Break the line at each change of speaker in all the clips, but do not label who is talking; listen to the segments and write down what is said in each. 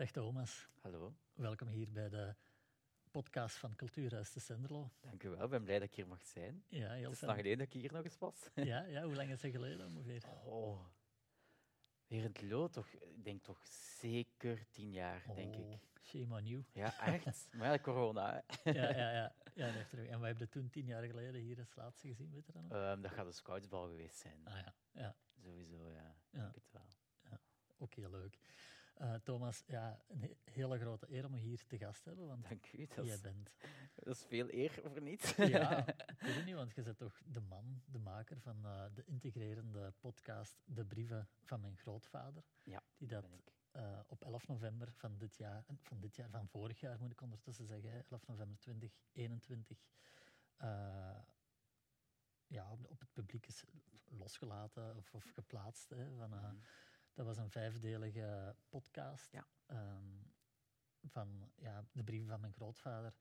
Dag Thomas,
Hallo,
welkom hier bij de podcast van Cultuurhuis te Senderlo.
dank u wel. Ik ben blij dat ik hier mag zijn.
Ja, heel
Het is lang geleden dat ik hier nog eens was.
Ja, ja, hoe lang is het geleden ongeveer?
Oh, weer in het lood, toch? Ik denk toch zeker tien jaar, denk
Oh,
ik.
Shame on you.
Ja, echt. maar ja, corona. Hè.
Ja, ja, ja. ja en we hebben het toen tien jaar geleden hier als laatste gezien, weet je dat nog?
Ehm, dat gaat een scoutsbal geweest zijn.
Ah ja, ja.
Sowieso, ja. Ik
Ja.
denk het wel.
Ook heel leuk. Eh, Thomas, ja, een he- hele grote eer om je hier te gast te hebben, want
Dank u. Dat
jij
is,
bent...
dat is veel eer voor niets.
Ja, ik weet het niet, want je bent toch de man, de maker van eh, de integrerende podcast De Brieven van mijn grootvader.
Ja,
Die dat eh, op 11 november van dit jaar, van dit jaar, van vorig jaar moet ik ondertussen zeggen, hè, 11 november 2021, eh, ja, op, op het publiek is losgelaten of, of geplaatst. Hè, van,
Mhm.
Dat was een vijfdelige podcast
Ja.
ehm, van ja, de brieven van mijn grootvader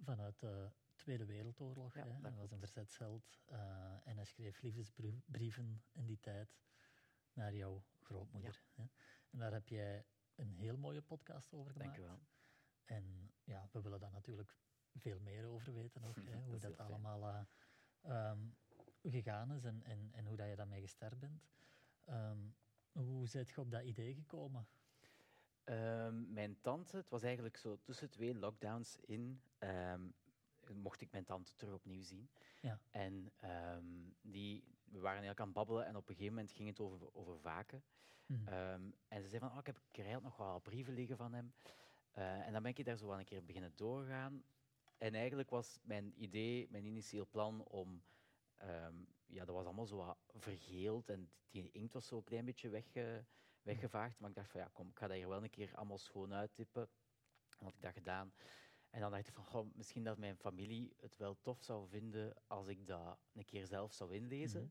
vanuit de Tweede Wereldoorlog.
Ja,
hè. Hij was een verzetsheld eh, en hij schreef liefdesbrieven in die tijd naar jouw grootmoeder. Hè. En daar heb jij een heel mooie podcast over gemaakt.
Dank u wel.
En ja, we willen daar natuurlijk veel meer over weten nog, hè, hoe dat allemaal eh, ehm, gegaan is en, en, en hoe dat je daarmee gestart bent. Ehm, hoe bent je op dat idee gekomen?
Ehm, mijn tante, het was eigenlijk zo tussen twee lockdowns in, ehm, mocht ik mijn tante terug opnieuw zien.
Ja,
En ehm, die, we waren eigenlijk aan het babbelen en op een gegeven moment ging het over, over vaken. Ehm, en ze zei van, oh, ik heb had nog wel brieven liggen van hem. Eh, en dan ben ik daar zo aan een keer beginnen doorgaan. En eigenlijk was mijn idee, mijn initieel plan om... ja, dat was allemaal zo wat vergeeld en die inkt was zo een klein beetje wegge, weggevaagd. Maar ik dacht van, ja, kom, ik ga dat hier wel een keer allemaal schoon uittippen. En had ik dat gedaan. En dan dacht ik van, goh, misschien dat mijn familie het wel tof zou vinden als ik dat een keer zelf zou inlezen.
Mhm.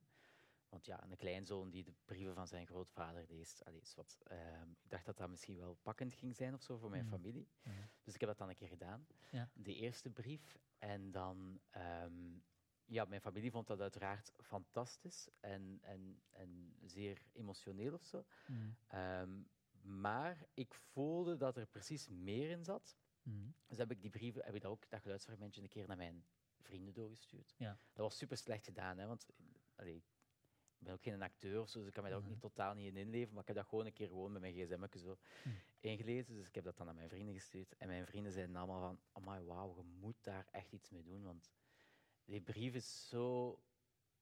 Want ja, een kleinzoon die de brieven van zijn grootvader leest, allee, is wat, ehm, ik dacht dat dat misschien wel pakkend ging zijn of zo voor mijn
Mhm.
familie.
Mhm.
Dus ik heb dat dan een keer gedaan,
ja,
de eerste brief. En dan, ehm, ja, mijn familie vond dat uiteraard fantastisch en, en, en zeer emotioneel of zo.
Mhm.
Ehm, maar ik voelde dat er precies meer in zat.
Mhm.
Dus heb ik die brieven, heb ik dat ook, dat geluidsfragmentje, een keer naar mijn vrienden doorgestuurd.
ja,
Dat was super slecht gedaan, hè, want allee, ik ben ook geen acteur of zo, dus ik kan mij daar ook
Mhm.
niet, totaal niet in inleven. Maar ik heb dat gewoon een keer gewoon met mijn gsm zo
Mhm.
ingelezen. Dus ik heb dat dan aan mijn vrienden gestuurd. En mijn vrienden zeiden allemaal van, amai, wauw, je moet daar echt iets mee doen. Want die brief is zo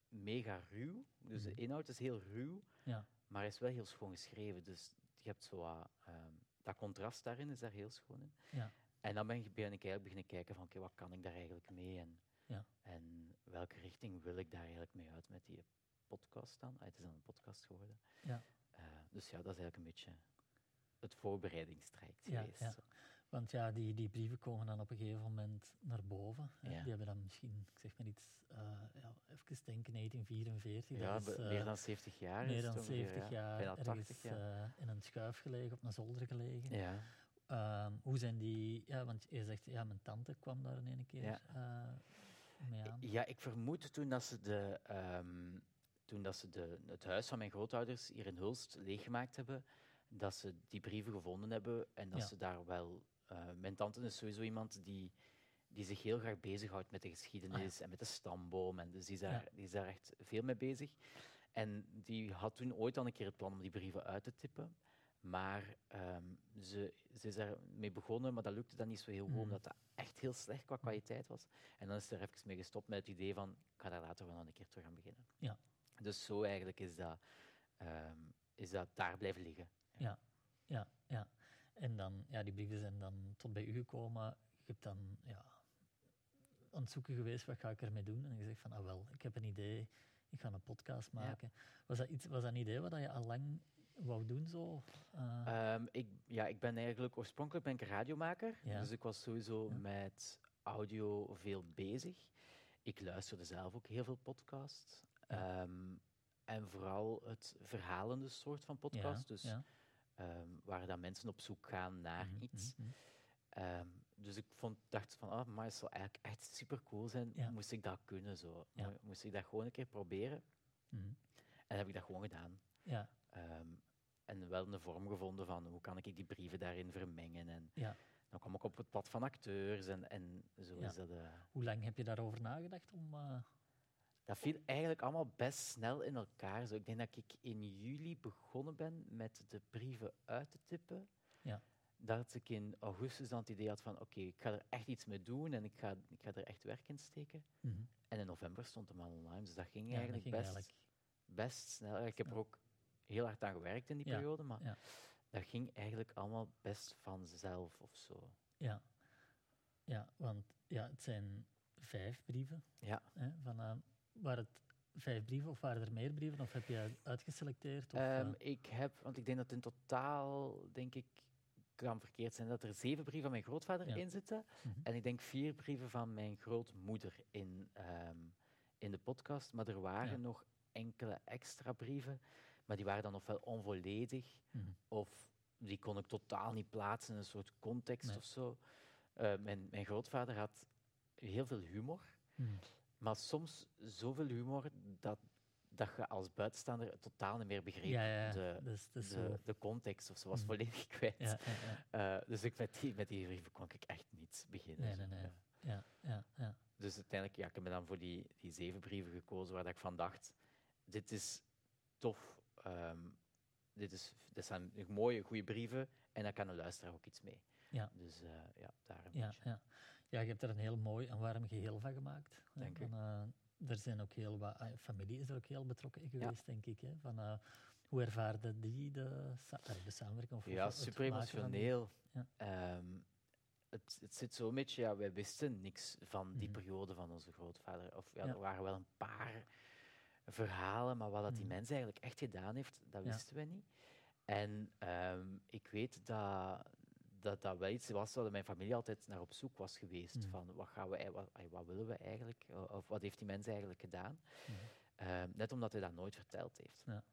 mega ruw. Dus de
Mhm.
inhoud is heel ruw,
ja,
maar hij is wel heel schoon geschreven. Dus je hebt zo wat, ehm, dat contrast daarin is daar heel schoon in.
ja,
En dan ben, ik- ben ik eigenlijk beginnen kijken van, oké, wat kan ik daar eigenlijk mee? En,
ja.
en welke richting wil ik daar eigenlijk mee uit met die podcast dan? Ah, het is dan een podcast geworden.
ja.
Eh, dus ja, dat is eigenlijk een beetje het voorbereidingstraject
Ja,
geweest.
ja. Want ja, die, die brieven komen dan op een gegeven moment naar boven. hè.
Ja.
Die hebben dan misschien, ik zeg maar iets, eh, ja, even denken, 1944.
Ja,
dat is, eh,
meer dan 70 jaar.
meer dan
ongeveer,
70
ja.
jaar
Bijna
ergens
80
eh, in een schuif gelegen, op een zolder gelegen.
ja.
Ehm, hoe zijn die... Ja, want je zegt, ja, mijn tante kwam daar in een keer
Ja.
eh, mee aan.
ja, ik vermoed toen dat ze, de, ehm, toen dat ze de, het huis van mijn grootouders hier in Hulst leeggemaakt hebben, dat ze die brieven gevonden hebben en dat
Ja.
ze daar wel... eh, mijn tante is sowieso iemand die, die zich heel graag bezighoudt met de geschiedenis en met de stamboom. En dus die is, daar,
Ah, Ja.
die is daar echt veel mee bezig. En die had toen ooit al een keer het plan om die brieven uit te typen. Maar ehm, ze, ze is daarmee begonnen, maar dat lukte dan niet zo heel goed,
Mhm.
omdat dat echt heel slecht qua kwaliteit was. En dan is ze er even mee gestopt met het idee van, ik ga daar later wel een keer terug aan beginnen.
Ja,
Dus zo eigenlijk is dat, ehm, is dat daar blijven liggen.
ja, ja, ja. En dan, ja, die brieven zijn dan tot bij u gekomen. Je hebt dan, ja, aan het zoeken geweest, wat ga ik ermee doen? En je zegt van, ah wel, ik heb een idee, ik ga een podcast maken. Was, dat iets, was dat een idee wat je al lang wou doen zo? Eh,
Ehm, ik, ja, ik ben eigenlijk oorspronkelijk ben ik een radiomaker,
Ja.
dus ik was sowieso
Ja.
met audio veel bezig. Ik luisterde zelf ook heel veel podcasts. Ehm, en vooral het verhalende soort van podcast,
ja,
dus ehm, waar dan mensen op zoek gaan naar
Mhm,
iets.
mhm,
Ehm, dus ik vond, dacht van, ah, maar het zou eigenlijk echt super cool zijn,
Ja.
moest ik dat kunnen zo.
Ja.
Moest ik dat gewoon een keer proberen.
mhm.
En heb ik dat gewoon gedaan.
Ja,
Ehm, en wel een vorm gevonden van hoe kan ik die brieven daarin vermengen. En
Ja.
dan kwam ik op het pad van acteurs en, en zo is dat. eh,
Hoe lang heb je daarover nagedacht om... eh,
dat viel eigenlijk allemaal best snel in elkaar. Zo, ik denk dat ik in juli begonnen ben met de brieven uit te typen.
Ja.
Dat ik in augustus dan het idee had van oké, ik ga er echt iets mee doen en ik ga, ik ga er echt werk in steken.
mhm.
En in november stond hem al online, dus dat ging
Ja, dat
eigenlijk
ging
best,
eigenlijk-
best snel. Ik heb er ook heel hard aan gewerkt in die
Ja,
periode, maar
ja.
dat ging eigenlijk allemaal best vanzelf of zo.
Ja. ja, want ja, het zijn vijf brieven.
Ja.
Hè, van, waren het vijf brieven of waren er meer brieven? Of heb je uitgeselecteerd? Of,
Ehm,
eh,
ik heb, want ik denk dat in totaal, denk ik, kan verkeerd zijn, dat er zeven brieven van mijn grootvader
Ja.
in zitten.
mhm.
En ik denk vier brieven van mijn grootmoeder in, ehm, in de podcast. Maar er waren
Ja.
nog enkele extra brieven, maar die waren dan ofwel onvolledig,
Mhm.
of die kon ik totaal niet plaatsen in een soort context
Nee.
of zo. Eh, mijn, mijn grootvader had heel veel humor,
Mhm.
Maar soms zoveel humor dat, dat je als buitenstaander totaal niet meer begreep.
Ja, ja, ja.
De,
dus
de, de context of ze was
Mhm.
volledig kwijt.
Ja.
Eh, dus ik, met, die, met die brieven kon ik echt niet beginnen.
Nee, nee, nee.
Ja.
ja, ja.
Dus uiteindelijk, ja, ik heb me dan voor die, die zeven brieven gekozen waar dat ik van dacht, dit is tof, ehm, dit, is, dit zijn mooie, goede brieven en daar kan een luisteraar ook iets mee.
Ja.
Dus eh, ja, daar een
Ja,
beetje.
ja. Ja, je hebt er een heel mooi en warm geheel van gemaakt.
u.
Van, eh, er zijn ook heel wat, ah, familie is er ook heel betrokken in geweest, denk ik. Hè. Van, eh, hoe ervaarde die de, de samenwerking? Of,
Ja, super emotioneel.
Ja.
Ehm, het, het zit zo'n beetje, ja, wij wisten niks van die
Mhm.
periode van onze grootvader. Of ja,
Ja.
er waren wel een paar verhalen, maar wat dat die
Mhm.
mens eigenlijk echt gedaan heeft, dat wisten we niet. En ehm, ik weet dat, dat dat wel iets was waar mijn familie altijd naar op zoek was geweest.
Mhm.
Van wat, gaan we, wat, wat willen we eigenlijk? Of wat heeft die mens eigenlijk gedaan?
Mhm.
Ehm, net omdat hij dat nooit verteld heeft.
Ja.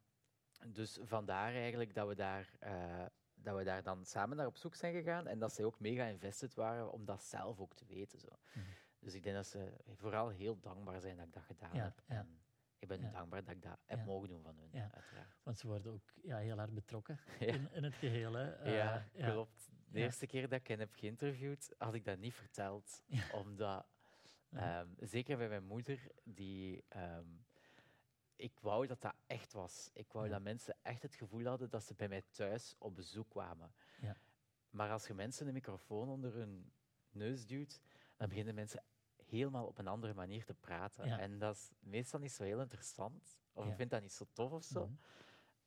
Dus vandaar eigenlijk dat we, daar, eh, dat we daar dan samen naar op zoek zijn gegaan en dat zij ook mega invested waren om dat zelf ook te weten. Zo.
Mhm.
Dus ik denk dat ze vooral heel dankbaar zijn dat ik dat gedaan
Ja,
heb.
ja.
En ik ben
Ja.
dankbaar dat ik dat heb mogen doen van hun, uiteraard.
Want ze worden ook ja, heel hard betrokken in, in het geheel. Hè. Eh,
ja,
ja.
klopt. De
Ja.
eerste keer dat ik hen heb geïnterviewd, had ik dat niet verteld.
Ja.
Omdat, ehm, zeker bij mijn moeder, die, ehm, ik wou dat dat echt was. Ik wou
Ja.
dat mensen echt het gevoel hadden dat ze bij mij thuis op bezoek kwamen.
Ja.
Maar als je mensen een microfoon onder hun neus duwt, dan beginnen mensen helemaal op een andere manier te praten.
Ja.
En dat is meestal niet zo heel interessant. Of ik vind dat niet zo tof of zo.
Mhm.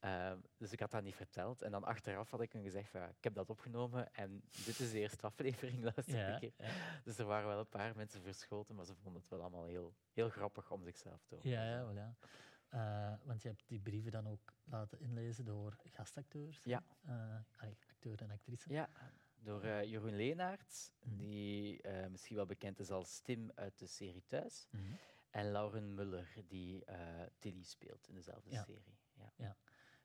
Ehm, dus ik had dat niet verteld. En dan achteraf had ik hun gezegd, van, ja, ik heb dat opgenomen en dit is de eerste aflevering, luister
Ja, ja.
Dus er waren wel een paar mensen verschoten, maar ze vonden het wel allemaal heel, heel grappig om zichzelf te horen.
Ja, ja, wel ja. Eh, want je hebt die brieven dan ook laten inlezen door gastacteurs.
Ja.
Eh, allee, acteur en actrice.
Ja, door eh, Jeroen Leenaerts,
Mhm.
die eh, misschien wel bekend is als Tim uit de serie Thuis.
Mhm.
En Lauren Muller, die eh Tilly speelt in dezelfde
Ja.
serie. Ja.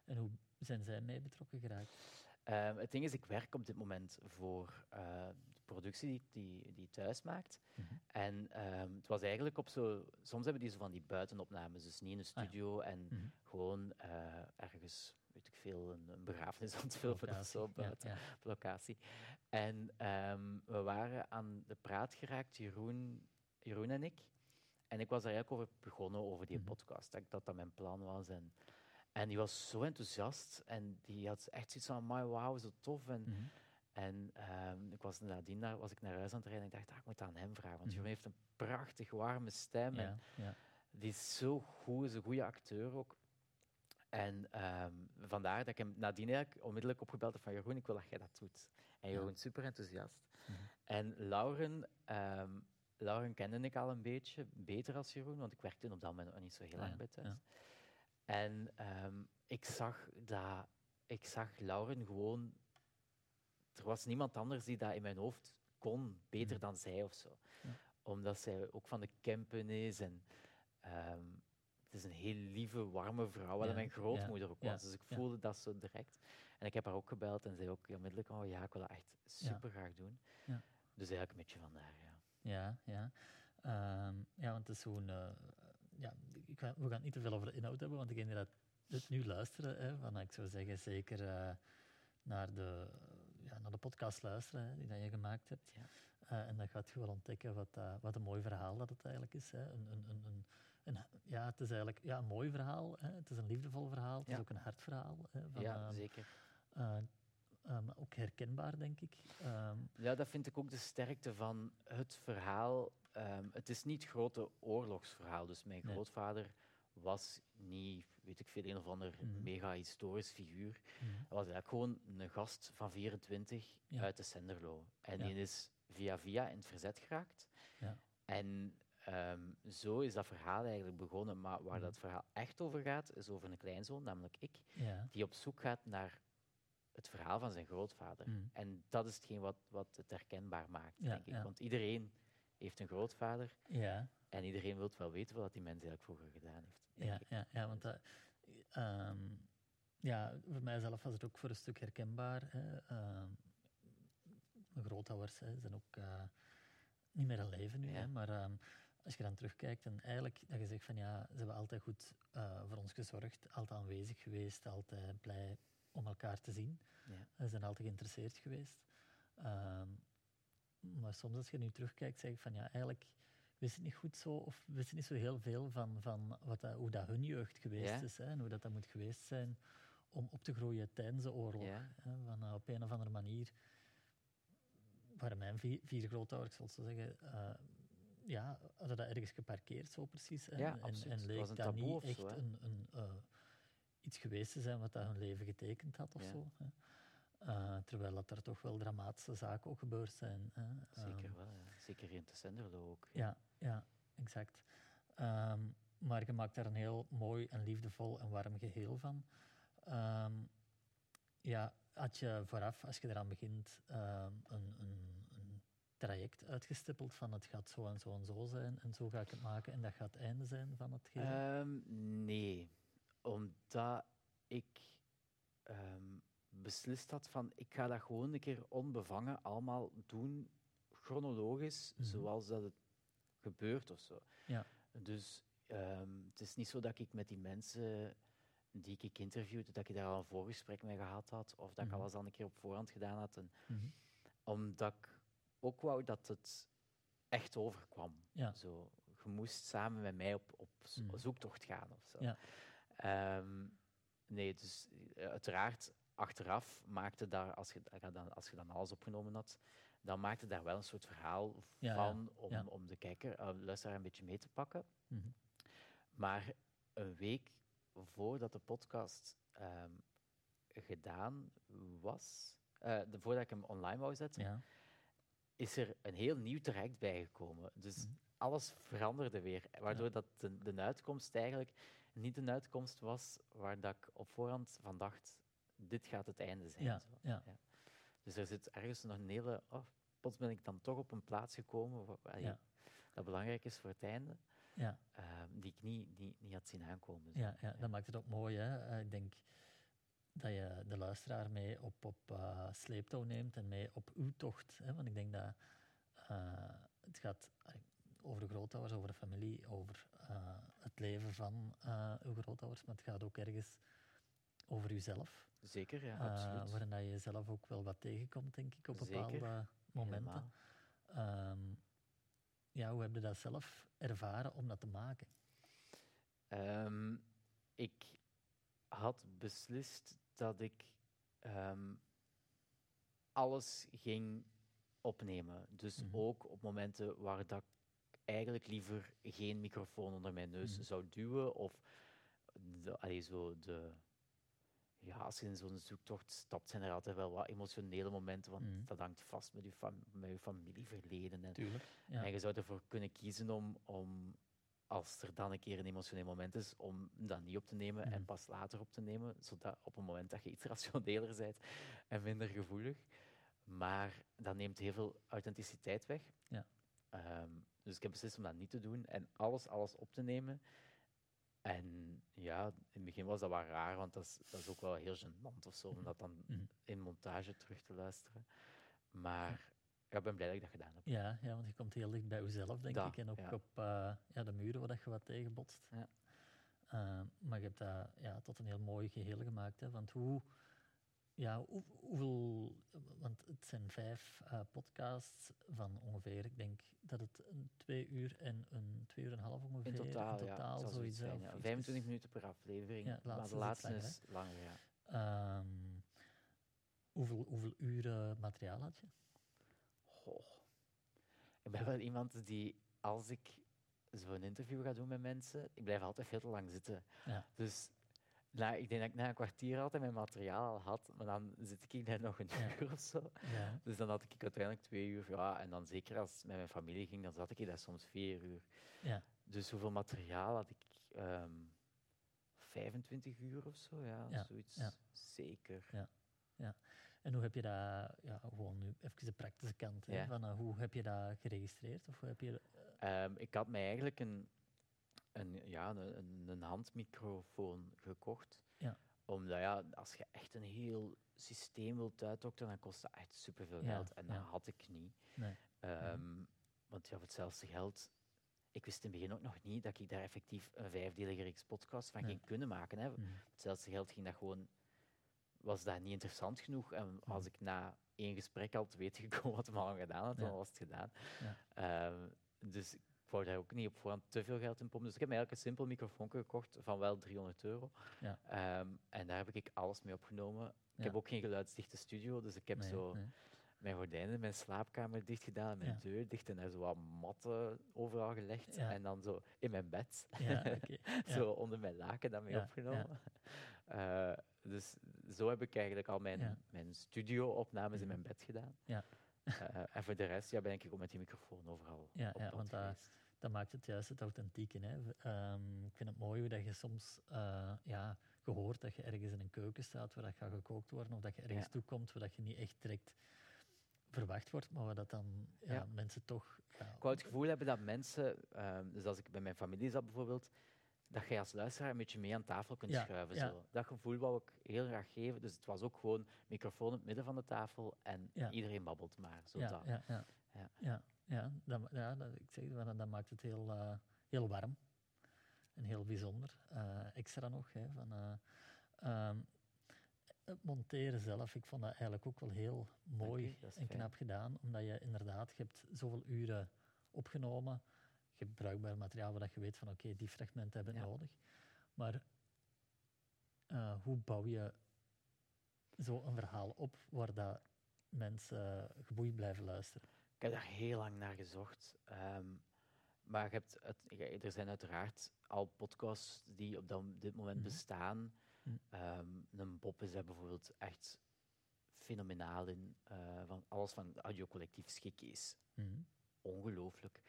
En hoe zijn zij mee betrokken geraakt?
Ehm, het ding is, ik werk op dit moment voor eh, de productie die, die, die thuis maakt.
Mhm.
En ehm, het was eigenlijk op zo... Soms hebben die zo van die buitenopnames, dus niet in een
Ah ja.
studio en
Mhm.
gewoon eh, ergens, weet ik veel, een, een begrafenis aan het filmen of zo buiten
ja.
op locatie. En ehm, we waren aan de praat geraakt, Jeroen, Jeroen en ik. En ik was daar eigenlijk over begonnen, over die
Mhm.
podcast, dat, dat mijn plan was. En, en die was zo enthousiast en die had echt zoiets van, my wauw, zo tof. En,
Mhm.
en ehm, ik was nadien daar, was ik naar huis aan het rijden en ik dacht, ah, ik moet aan hem vragen. Want
Mhm.
Jeroen heeft een prachtig warme stem en
Ja, ja.
die is zo goed, is een goede acteur ook. En ehm, vandaar dat ik hem nadien eigenlijk onmiddellijk opgebeld heb van Jeroen, ik wil dat jij dat doet. En
Ja.
Jeroen, super enthousiast.
Mhm.
En Lauren, ehm, Lauren kende ik al een beetje, beter als Jeroen, want ik werkte op dat moment nog niet zo heel
Ah,
lang
ja,
bij thuis. En ehm, ik zag dat, ik zag Lauren gewoon, er was niemand anders die dat in mijn hoofd kon, beter
Mhm.
dan zij of zo.
Ja.
Omdat zij ook van de Kempen is en ehm, het is een heel lieve, warme vrouw,
Ja,
mijn grootmoeder ook was. Dus ik voelde dat zo direct. En ik heb haar ook gebeld en zei ook onmiddellijk, oh ja, ik wil dat echt super graag doen.
Ja.
Dus eigenlijk een beetje vandaar, ja.
Ja, ja. Ehm, ja, want het is zo'n... eh, ja, ik ga, we gaan niet te veel over de inhoud hebben, want ik dat het nu luisteren, hè, van, ik zou zeggen zeker eh, naar, de, ja, naar de podcast luisteren hè, die dat je gemaakt hebt.
Ja.
Eh, en dan gaat je wel ontdekken wat, dat- wat een mooi verhaal dat het eigenlijk is. Hè. Een, een, een, een, een- ja, het is eigenlijk ja, een mooi verhaal. Hè. Het is een liefdevol verhaal. Het
Ja.
is ook een hartverhaal. Hè, van,
ja, zeker.
Maar ook herkenbaar, denk ik. Ehm,
Ja, dat vind ik ook de sterkte van het verhaal. Ehm, het is niet het grote oorlogsverhaal. Dus mijn
Nee.
grootvader was niet, weet ik veel, een of ander
Mhm.
mega-historisch figuur.
mhm.
Hij was eigenlijk gewoon een gast van 24
Ja.
uit de Senderlo. En
Ja.
die is via via in het verzet geraakt.
Ja.
En zo is dat verhaal eigenlijk begonnen. Maar waar
Mhm.
dat verhaal echt over gaat, is over een kleinzoon, namelijk ik,
ja.
die op zoek gaat naar het verhaal van zijn grootvader.
Mhm.
En dat is hetgeen wat, wat het herkenbaar maakt,
Ja,
denk ik.
ja.
Want iedereen heeft een grootvader
ja.
en iedereen wil wel weten wat die mens eigenlijk vroeger gedaan heeft.
Ja,
ik.
ja, ja, want dat, ehm, ja, voor mijzelf was het ook voor een stuk herkenbaar. Hè. Ehm, mijn grootouders hè, zijn ook eh, niet meer leven nu,
Ja.
hè, maar ehm, als je dan terugkijkt en eigenlijk dat je zegt van ja, ze hebben altijd goed eh, voor ons gezorgd, altijd aanwezig geweest, altijd blij om elkaar te zien.
Ja.
Ze zijn altijd geïnteresseerd geweest. Ehm, maar soms als je nu terugkijkt, zeg ik van ja, eigenlijk wist het niet goed zo, of wist het niet zo heel veel van, van wat dat, hoe dat hun jeugd geweest
Ja.
is, hè, en hoe dat, dat moet geweest zijn om op te groeien tijdens de oorlog.
Ja.
Hè, van, eh, op een of andere manier waren mijn vier, vier grootouders, ik zal zo zeggen, eh, ja, hadden dat ergens geparkeerd zo precies. hè,
Ja,
en, en leek dat niet echt
zo,
een, een, eh, iets geweest te zijn wat dat hun leven getekend had of
Ja.
zo. Hè. Eh, terwijl dat er toch wel dramatische zaken ook gebeurd zijn. Hè.
Zeker
Ehm,
wel, ja. zeker in de Senderlo ook.
ja, ja, exact. Ehm, maar je maakt daar een heel mooi en liefdevol en warm geheel van. Ehm, ja, had je vooraf, als je eraan begint, een, een, een traject uitgestippeld van het gaat zo en zo en zo zijn en zo ga ik het maken en dat gaat het einde zijn van het geheel?
Nee, omdat ik ehm, beslist had van ik ga dat gewoon een keer onbevangen allemaal doen, chronologisch,
Mhm.
zoals dat het gebeurt of zo.
Ja.
Dus ehm, het is niet zo dat ik met die mensen die ik interviewde, dat ik daar al een voorgesprek mee gehad had, of dat
Mhm.
ik alles al een keer op voorhand gedaan had. En,
Mhm.
omdat ik ook wou dat het echt overkwam.
Ja.
Zo, je moest samen met mij op, op zo-
Mhm.
zoektocht gaan of zo.
Ja.
Ehm, nee, dus eh, uiteraard, achteraf maakte daar, als je, als je dan, als je dan alles opgenomen had, dan maakte daar wel een soort verhaal
Ja, ja,
van om,
ja.
om de kijker, uh, luisteraar een beetje mee te pakken.
Mhm.
Maar een week voordat de podcast ehm, gedaan was, eh, de- voordat ik hem online wou zetten, is er een heel nieuw traject bijgekomen. Dus
Mhm.
alles veranderde weer, waardoor dat de, de uitkomst eigenlijk niet een uitkomst was waar dat ik op voorhand van dacht, dit gaat het einde zijn.
Ja,
zo.
ja.
Dus er zit ergens nog een hele... Oh, plots ben ik dan toch op een plaats gekomen wa- allee,
Ja.
dat belangrijk is voor het einde,
Ja.
ehm, die ik niet, niet, niet had zien aankomen. zo.
Ja, ja, dat maakt het ook mooi. Hè? Eh, ik denk dat je de luisteraar mee op, op eh, sleeptouw neemt en mee op uw tocht. Hè? Want ik denk dat eh, het gaat over de grootouders, over de familie, over eh, het leven van eh, uw grootouders, maar het gaat ook ergens over uzelf.
Zeker, ja,
eh,
absoluut.
waarin dat je jezelf ook wel wat tegenkomt, denk ik, op
Zeker,
bepaalde momenten. Ehm, ja, hoe heb je dat zelf ervaren om dat te maken?
Ehm, ik had beslist dat ik ehm, alles ging opnemen. Dus
Mhm.
ook op momenten waar dat eigenlijk liever geen microfoon onder mijn neus
Mhm.
zou duwen. Of de, allee, zo de, ja, als je in zo'n zoektocht stapt, zijn er altijd wel wat emotionele momenten, want
Mhm.
dat hangt vast met je, fam met je familieverleden. En,
Tuurlijk. Ja.
en je zou ervoor kunnen kiezen om, om, als er dan een keer een emotioneel moment is, om dat niet op te nemen en
Mhm.
pas later op te nemen, zodat op een moment dat je iets rationeler bent en minder gevoelig. Maar dat neemt heel veel authenticiteit weg.
Ja.
Ehm, dus ik heb beslist om dat niet te doen en alles, alles op te nemen. En ja, in het begin was dat wel raar, want dat is, dat is ook wel heel gênant of zo, om dat dan
Mhm.
in montage terug te luisteren. Maar ja, ik ben blij dat ik dat gedaan heb.
Ja, ja, want je komt heel dicht bij jezelf, denk
Dat,
ik. En ook
ja.
op eh, ja, de muren waar je wat tegenbotst.
Ja.
Eh, maar je hebt dat ja, tot een heel mooi geheel gemaakt. Hè, want hoe, ja, hoe, hoeveel, want het zijn vijf eh, podcasts van ongeveer, ik denk dat het een twee uur en een twee uur en een half ongeveer.
In totaal,
in totaal zoiets.
zijn,
hè,
ja.
of iets
25 minuten per aflevering,
Ja, de
maar
laatste
de
is
laatste
langer,
is langer, ja.
Ehm, hoeveel, hoeveel uren materiaal had je?
Goh. Ik ben wel iemand die, als ik zo'n interview ga doen met mensen, ik blijf altijd veel te lang zitten.
Ja.
Dus na, ik denk dat ik na een kwartier altijd mijn materiaal al had, maar dan zit ik daar nog een
Ja.
uur of zo.
Ja.
Dus dan had ik uiteindelijk twee uur, ja, en dan zeker als het met mijn familie ging, dan zat ik daar soms vier uur.
Ja.
Dus hoeveel materiaal had ik? Ehm 25 uur of zo, ja,
Ja,
zoiets.
ja.
Zeker.
En hoe heb je dat, ja, gewoon nu even de praktische kant, hè,
Ja.
van eh, hoe heb je dat geregistreerd? Of hoe heb je,
Ehm, ik had mij eigenlijk een, een, ja, een, een- handmicrofoon gekocht.
Ja.
Omdat ja, als je echt een heel systeem wilt uitdokteren, dan kost dat echt superveel
Ja,
geld. En dat had ik niet.
Nee.
Ehm, Want ja, voor hetzelfde geld... Ik wist in het begin ook nog niet dat ik daar effectief een vijfdelige reeks podcast van
Nee.
ging kunnen maken. Hè.
Mhm.
Hetzelfde geld ging dat gewoon... Was dat niet interessant genoeg? En als
Mhm.
ik na één gesprek al te weten gekomen wat hem al gedaan had,
Ja.
dan was het gedaan.
Ja.
Ehm, dus ik wou daar ook niet op voorhand te veel geld in pompen. Dus ik heb mij eigenlijk een simpel microfoon gekocht van wel 300 euro.
Ja.
Ehm, en daar heb ik alles mee opgenomen. Ik
Ja.
heb ook geen geluidsdichte studio, dus ik heb
Nee,
zo
nee.
mijn gordijnen, mijn slaapkamer dicht gedaan, mijn
Ja.
deur dicht en daar zo wat matten overal gelegd. En dan zo in mijn bed,
Ja, oké. Ja.
zo onder mijn laken dan mee opgenomen. Eh, dus zo heb ik eigenlijk al mijn, mijn studio-opnames in mijn bed gedaan.
Ja.
Eh, en voor de rest ja, ben ik ook met die microfoon overal
Ja,
op
ja, want. Dat maakt het juist het authentieke. Hè. Ehm, ik vind het mooi hoe dat je soms eh, ja, gehoord dat je ergens in een keuken staat waar dat gaat gekookt worden, of dat je ergens
Ja.
toekomt waar dat je niet echt direct verwacht wordt, maar waar dat dan ja,
Ja.
mensen toch...
Ik wou het gevoel hebben dat mensen, ehm, dus als ik bij mijn familie zat bijvoorbeeld, dat je als luisteraar een beetje mee aan tafel kunt
Ja,
schuiven.
ja.
Zo. Dat gevoel wou ik heel graag geven. Dus het was ook gewoon microfoon in het midden van de tafel en
Ja.
iedereen babbelt maar. Zo
ja,
dat.
ja, ja,
Ja.
ja, ja, dat, ja dat, ik zeg, dat, dat maakt het heel, eh, heel warm en heel bijzonder. Eh, extra nog, hè, van, eh, ehm, het monteren zelf, ik vond dat eigenlijk ook wel heel mooi en
fijn.
knap gedaan, omdat je inderdaad, je hebt zoveel uren opgenomen, hebt bruikbaar materiaal waar je weet van oké, die fragmenten hebben het
Ja.
nodig. Maar eh, hoe bouw je zo een verhaal op waar dat mensen geboeid blijven luisteren?
Ik heb daar heel lang naar gezocht. ehm, maar je hebt het, er zijn uiteraard al podcasts die op dat, dit moment
Mhm.
bestaan.
Mhm.
Ehm, een Bob is daar bijvoorbeeld echt fenomenaal in. eh, van alles van audiocollectief schik is
Mhm.
ongelooflijk.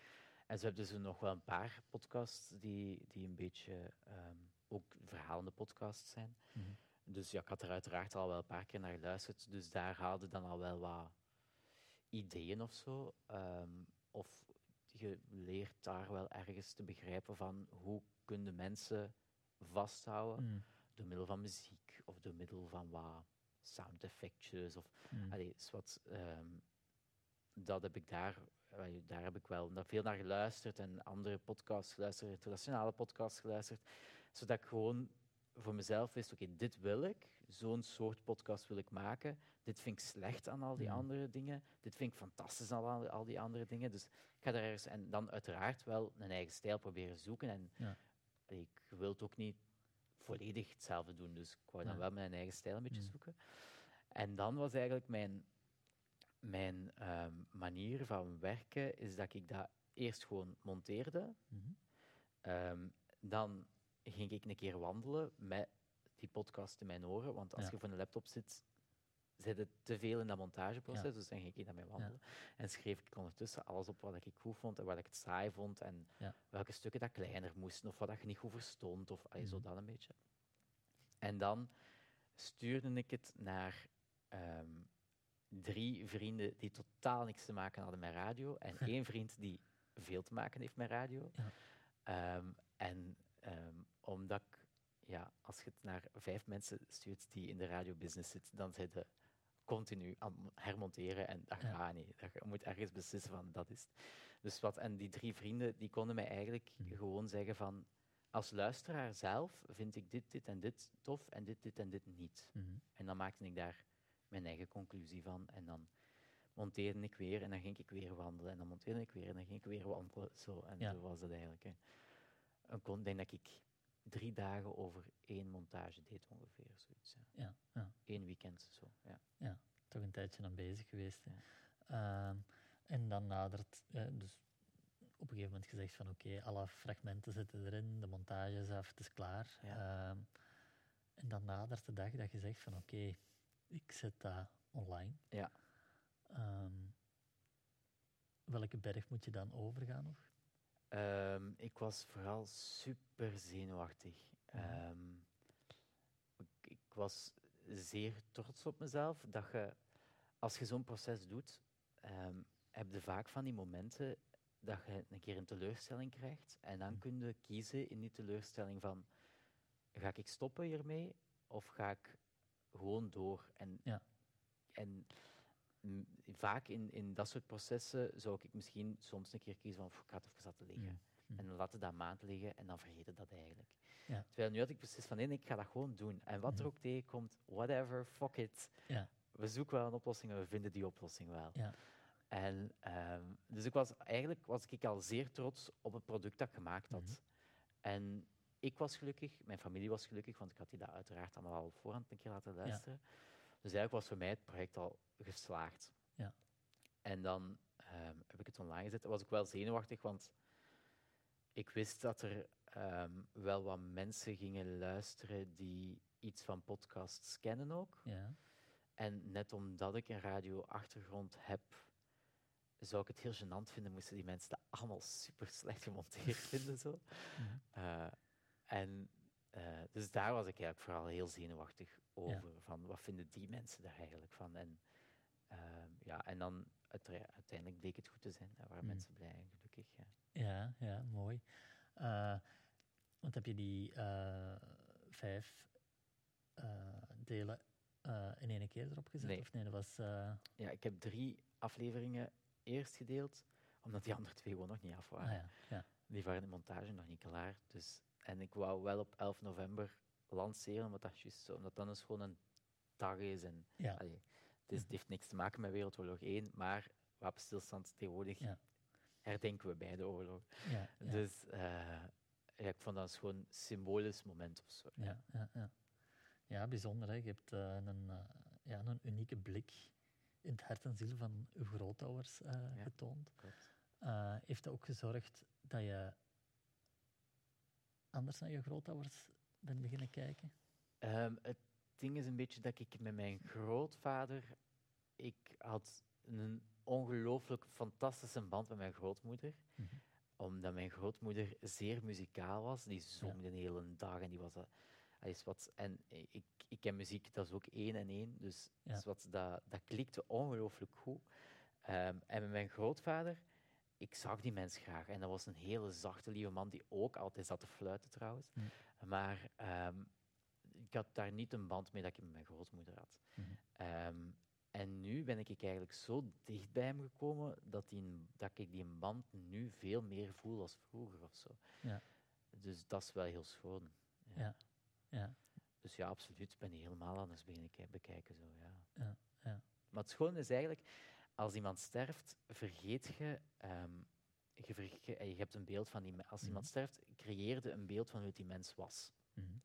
En ze hebben dus nog wel een paar podcasts die, die een beetje ehm, ook verhalende podcasts zijn.
Mhm.
Dus ja, ik had er uiteraard al wel een paar keer naar geluisterd. Dus daar haalde dan al wel wat ideeën of zo. Ehm, of je leert daar wel ergens te begrijpen van hoe kunnen mensen vasthouden
Mhm.
door middel van muziek of door middel van wat sound effectjes of
Mhm.
Allee, wat, ehm, dat heb ik daar, daar heb ik wel veel naar geluisterd en andere podcasts geluisterd, internationale podcasts geluisterd, zodat ik gewoon voor mezelf wist, oké, dit wil ik, zo'n soort podcast wil ik maken, dit vind ik slecht aan al die
Mhm.
andere dingen, dit vind ik fantastisch aan al, al die andere dingen, dus ik ga daar ergens, en dan uiteraard wel een eigen stijl proberen zoeken en
Ja.
ik wil het ook niet volledig hetzelfde doen, dus ik wou dan wel mijn eigen stijl een beetje
Mhm.
zoeken. En dan was eigenlijk mijn, mijn ehm, manier van werken, is dat ik dat eerst gewoon monteerde.
Mhm.
Ehm, dan ging ik een keer wandelen met die podcast in mijn oren, want als
Ja.
je voor een laptop zit, zit het te veel in dat montageproces,
Ja.
dus dan ging ik daarmee wandelen. En schreef ik ondertussen alles op wat ik goed vond en wat ik het saai vond en welke stukken dat kleiner moesten of wat dat je niet goed verstond of allee, zo
Mhm.
dat een beetje. En dan stuurde ik het naar ehm, drie vrienden die totaal niks te maken hadden met radio en één vriend die veel te maken heeft met radio.
Ja.
Ehm, en ehm, omdat ik, ja, als je het naar vijf mensen stuurt die in de radiobusiness zitten, dan zijn ze continu aan het hermonteren en dat
Ja.
gaat niet. Dat, je moet ergens beslissen van dat is het. Dus wat, en die drie vrienden die konden mij eigenlijk
Mhm.
gewoon zeggen van als luisteraar zelf vind ik dit, dit en dit tof en dit, dit en dit niet.
Mhm.
En dan maakte ik daar mijn eigen conclusie van. En dan monteerde ik weer en dan ging ik weer wandelen. En dan monteerde ik weer en dan ging ik weer wandelen. Zo, en
Ja.
zo was het eigenlijk. Hè. Een kon- Ik denk dat ik drie dagen over één montage deed ongeveer. Zoiets, ja.
Ja, ja.
Eén weekend. Zo, ja.
toch een tijdje aan bezig geweest.
Ja.
Ehm, en dan nadert, dus op een gegeven moment gezegd van oké, alle fragmenten zitten erin, de montage is af, het is klaar.
Ja.
Ehm, en dan nadert de dag dat je zegt van oké, ik zet dat online.
Ja.
Ehm, welke berg moet je dan overgaan nog?
Ehm, ik was vooral super zenuwachtig.
Mhm.
Ehm, ik, ik was zeer trots op mezelf dat je, als je zo'n proces doet, heb je vaak van die momenten dat je een keer een teleurstelling krijgt. En dan
Mhm.
kun je kiezen in die teleurstelling van, ga ik stoppen hiermee of ga ik gewoon door? En,
Ja.
en vaak in, in dat soort processen zou ik misschien soms een keer kiezen van, "Pff, ik ga het even laten liggen.
Mm. Mm.
En dan laten dat maand liggen en dan vergeten dat eigenlijk.
Ja.
Terwijl nu had ik beslist van nee, nee, ik ga dat gewoon doen. En wat er
Mhm.
ook tegenkomt, whatever, fuck it.
Ja.
We zoeken wel een oplossing en we vinden die oplossing wel.
Ja.
En, ehm, dus ik was, eigenlijk was ik al zeer trots op het product dat ik gemaakt had.
Mhm.
En ik was gelukkig, mijn familie was gelukkig, want ik had die dat uiteraard allemaal al op voorhand een keer laten luisteren. Dus eigenlijk was voor mij het project al geslaagd.
Ja.
En dan ehm, heb ik het online gezet. Dan was ik wel zenuwachtig, want ik wist dat er ehm, wel wat mensen gingen luisteren die iets van podcasts kennen ook.
Ja.
En net omdat ik een radio-achtergrond heb, zou ik het heel gênant vinden moesten die mensen dat allemaal super slecht gemonteerd vinden. Zo. Eh, en eh, dus daar was ik eigenlijk vooral heel zenuwachtig over. Van wat vinden die mensen daar eigenlijk van? En, ehm, ja, en dan uiteindelijk bleek het goed te zijn. En waren
Mhm.
mensen blij en gelukkig. Ja.
Ja, ja, mooi. Eh, want heb je die eh, vijf delen in één keer erop gezet?
Nee.
Of nee, dat was...
ja, ik heb drie afleveringen eerst gedeeld, omdat die andere twee gewoon nog niet af waren.
ah ja, ja.
Die waren in montage nog niet klaar. Dus, en ik wou wel op 11 november lanceren, omdat dat, juist zo, omdat dat dus gewoon een dag is. En,
Ja.
allee, het, is, het heeft niks te maken met Wereldoorlog 1, maar wapenstilstand tegenwoordig
Ja.
herdenken we bij de oorlog.
Ja,
Dus eh, ja, ik vond dat gewoon een symbolisch moment of zo.
ja, ja, ja. ja, bijzonder. Hè? Je hebt eh, een, eh, ja, een unieke blik in het hart en ziel van uw grootouders getoond. Heeft dat ook gezorgd dat je anders naar je grootouders bent beginnen kijken?
Ehm, het ding is een beetje dat ik met mijn grootvader, ik had een ongelooflijk fantastische band met mijn grootmoeder.
Mhm.
Omdat mijn grootmoeder zeer muzikaal was. Die zong de hele dag en die was... dat is wat, en ik, ik ken muziek, dat is ook één en één. Dus
Ja.
is wat, dat, dat klikte ongelooflijk goed. Ehm, en met mijn grootvader, ik zag die mens graag. En dat was een hele zachte, lieve man die ook altijd zat te fluiten trouwens.
Mm.
Maar ehm, ik had daar niet een band mee dat ik met mijn grootmoeder had.
Mhm.
Ehm, en nu ben ik eigenlijk zo dicht bij hem gekomen dat, die, dat ik die band nu veel meer voel als vroeger of zo.
Ja.
Dus dat is wel heel schoon.
Ja. Ja,
Dus ja, absoluut. Ik ben die helemaal anders beginnen ki- bekijken. Zo, ja.
Ja, ja.
Maar het schoon is eigenlijk, als iemand sterft, vergeet je... ehm, je, verge- je hebt een beeld van die... Als iemand
Mhm.
sterft, creëerde een beeld van hoe die mens was.
Mhm.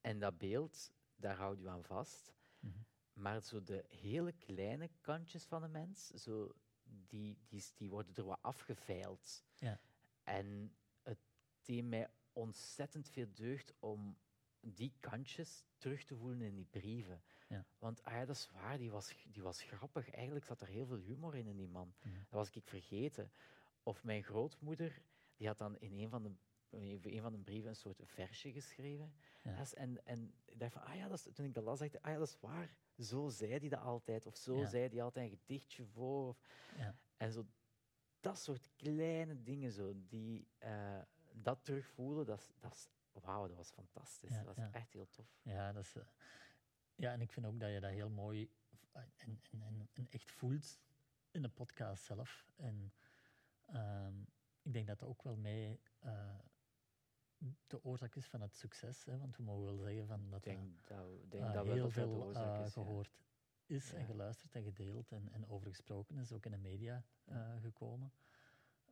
En dat beeld, daar houd je aan vast.
Mhm.
Maar zo de hele kleine kantjes van een mens, zo, die, die, die worden er wat afgeveild.
Ja.
En het deed mij ontzettend veel deugd om die kantjes terug te voelen in die brieven.
Ja.
Want ah ja, dat is waar, die was, die was grappig. Eigenlijk zat er heel veel humor in, in die man. Dat was ik vergeten. Of mijn grootmoeder, die had dan in een van de, in een van de brieven een soort versje geschreven.
Ja.
En, en ik dacht van, ah ja, dat is, toen ik dat las, dacht ik, ah ja, dat is waar. Zo zei hij dat altijd. Of zo
Ja.
zei hij altijd een gedichtje voor. Of,
Ja.
En zo, dat soort kleine dingen, zo, die eh, dat terugvoelen, dat is, wauw, dat was fantastisch.
Ja,
dat was
ja.
echt heel tof.
Ja, dat is, eh, ja, en ik vind ook dat je dat heel mooi en, en, en, en echt voelt in de podcast zelf. En ehm, ik denk dat dat ook wel mee eh, de oorzaak is van het succes. Hè, want we mogen wel zeggen van dat er
denk dat, ik denk
eh,
dat
heel
dat
veel
oorzaak is,
gehoord is en geluisterd en gedeeld en, en over gesproken is, ook in de media gekomen.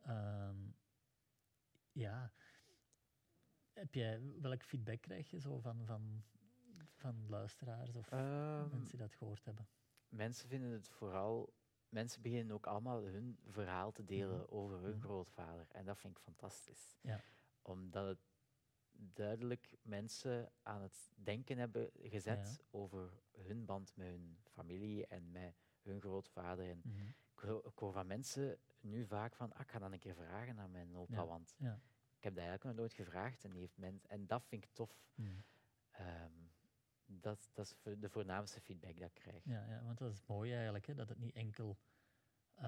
Ehm, ja, heb jij, welk feedback krijg je zo van, van, van luisteraars of
Ehm,
mensen die dat gehoord hebben?
mensen vinden het vooral. Mensen beginnen ook allemaal hun verhaal te delen
Mhm.
over hun
Mhm.
grootvader. En dat vind ik fantastisch.
Ja.
Omdat het duidelijk mensen aan het denken hebben gezet over hun band met hun familie en met hun grootvader. En
Mhm.
ik, hoor, ik hoor van mensen nu vaak van, ah, ik ga dan een keer vragen aan mijn opa,
Ja.
want
Ja.
Ik heb dat eigenlijk nog nooit gevraagd. En, die heeft men, en dat vind ik tof.
Mhm.
Ehm, dat, dat is de voornaamste feedback dat ik krijg.
Ja, ja, want dat is mooi eigenlijk, hè, dat het niet enkel... eh,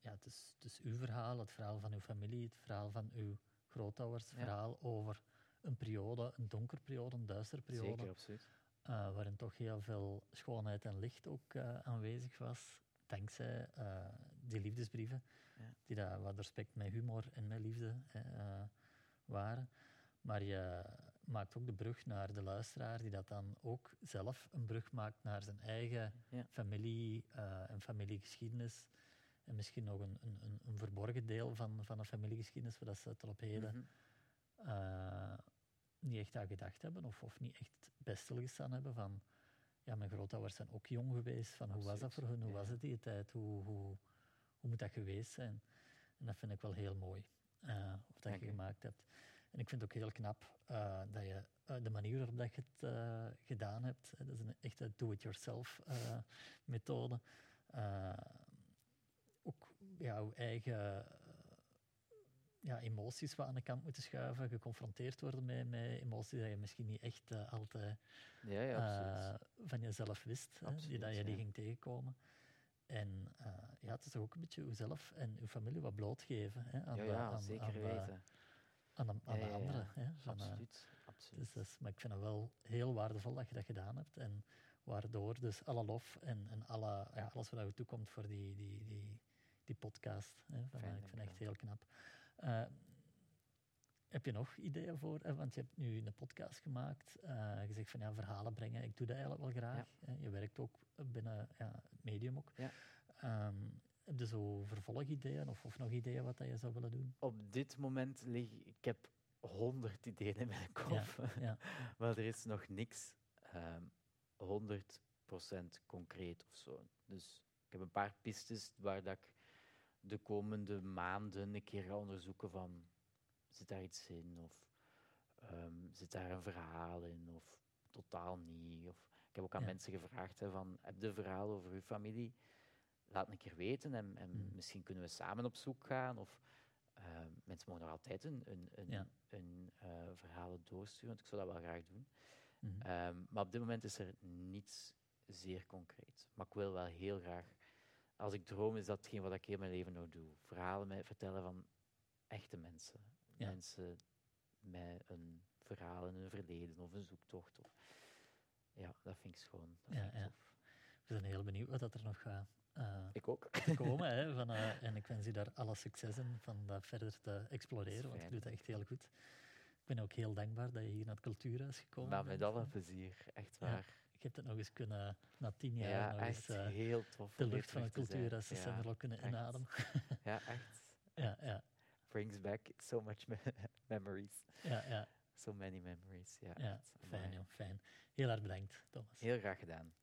ja, het, is, het is uw verhaal, het verhaal van uw familie, het verhaal van uw grootouders, het
Ja.
verhaal over een periode, een donker periode, een duistere periode,
Zeker, absoluut.
eh, waarin toch heel veel schoonheid en licht ook eh, aanwezig was, dankzij die liefdesbrieven,
Ja.
die daar wat respect met humor en met liefde hè, waren. Maar je maakt ook de brug naar de luisteraar, die dat dan ook zelf een brug maakt naar zijn eigen
Ja.
familie eh, en familiegeschiedenis. En misschien nog een, een, een- verborgen deel van, van een familiegeschiedenis, waar dat ze tot op heden
Mhm.
eh, niet echt aan gedacht hebben of, of niet echt bij stilgestaan hebben van ja, mijn grootouders zijn ook jong geweest, van hoe was dat voor hun, hoe was het die tijd, hoe, hoe, hoe moet dat geweest zijn. En dat vind ik wel heel mooi, eh of dat je gemaakt hebt. En ik vind het ook heel knap eh, dat je eh, de manier waarop dat je het gedaan hebt, dat is een echte do-it-yourself methode. Ook jouw eigen ja, emoties wat aan de kant moeten schuiven, geconfronteerd worden met, met emoties die je misschien niet echt altijd
Ja, ja,
van jezelf wist, hè, die, dat je die ging tegenkomen. En eh, ja, het is toch ook een beetje jezelf en uw familie wat blootgeven hè, aan,
ja,
de,
ja,
aan,
zeker
aan, de-
weten.
aan, de, aan
Ja,
de
ja,
anderen. Hè, van, eh,
absoluut, absoluut.
dus maar ik vind het wel heel waardevol dat je dat gedaan hebt. En waardoor dus alle lof en, en alle, ja, alles wat er toekomt voor die, die, die, die podcast. Hè, van,
Fijn,
eh, ik vind het echt heel knap. Heb je nog ideeën voor? eh, want je hebt nu een podcast gemaakt. eh je zegt van ja, verhalen brengen. Ik doe dat eigenlijk wel graag. hè. Je werkt ook binnen ja, het medium ook.
Ja.
Ehm, heb je zo vervolgideeën of, of nog ideeën wat dat je zou willen doen?
Op dit moment lig ik heb honderd ideeën in mijn kop,
ja.
maar er is nog niks ehm 100% concreet of zo. Dus ik heb een paar pistes waar dat ik de komende maanden een keer ga onderzoeken van zit daar iets in of ehm, zit daar een verhaal in of totaal niet. Of, ik heb ook aan
Ja.
mensen gevraagd hè, van heb je een verhaal over uw familie? Laat een keer weten en, en
Mhm.
misschien kunnen we samen op zoek gaan. Of ehm, mensen mogen nog altijd een, een, een,
Ja.
een eh, verhalen doorsturen, want ik zou dat wel graag doen.
Mhm.
Ehm, maar op dit moment is er niets zeer concreet. Maar ik wil wel heel graag, als ik droom, is dat hetgeen wat ik heel mijn leven nog doe. Verhalen met, vertellen van echte mensen.
Ja.
Mensen met een verhaal in hun verleden of een zoektocht. Of, ja, dat vind ik schoon. Dat
Ja, ja. We zijn heel benieuwd wat dat er nog gaat eh,
Ik ook.
te komen. hè, van, eh, en ik wens u daar alle succes in van dat verder te exploreren, want je doet dat echt heel goed. Ik ben ook heel dankbaar dat je hier naar het cultuurhuis gekomen
maar
bent.
met alle plezier, echt
Ja,
waar.
Ik heb het nog eens kunnen, na tien jaar,
Ja,
nog eens eh,
heel tof.
de lucht van het
te
cultuurhuis, de
Ja,
kunnen inademen.
Ja, echt.
ja, ja,
Brings back so much me- memories.
ja, ja,
So many memories. Ja,
ja. Fijn, joh, fijn. Heel erg bedankt, Thomas.
Heel graag gedaan.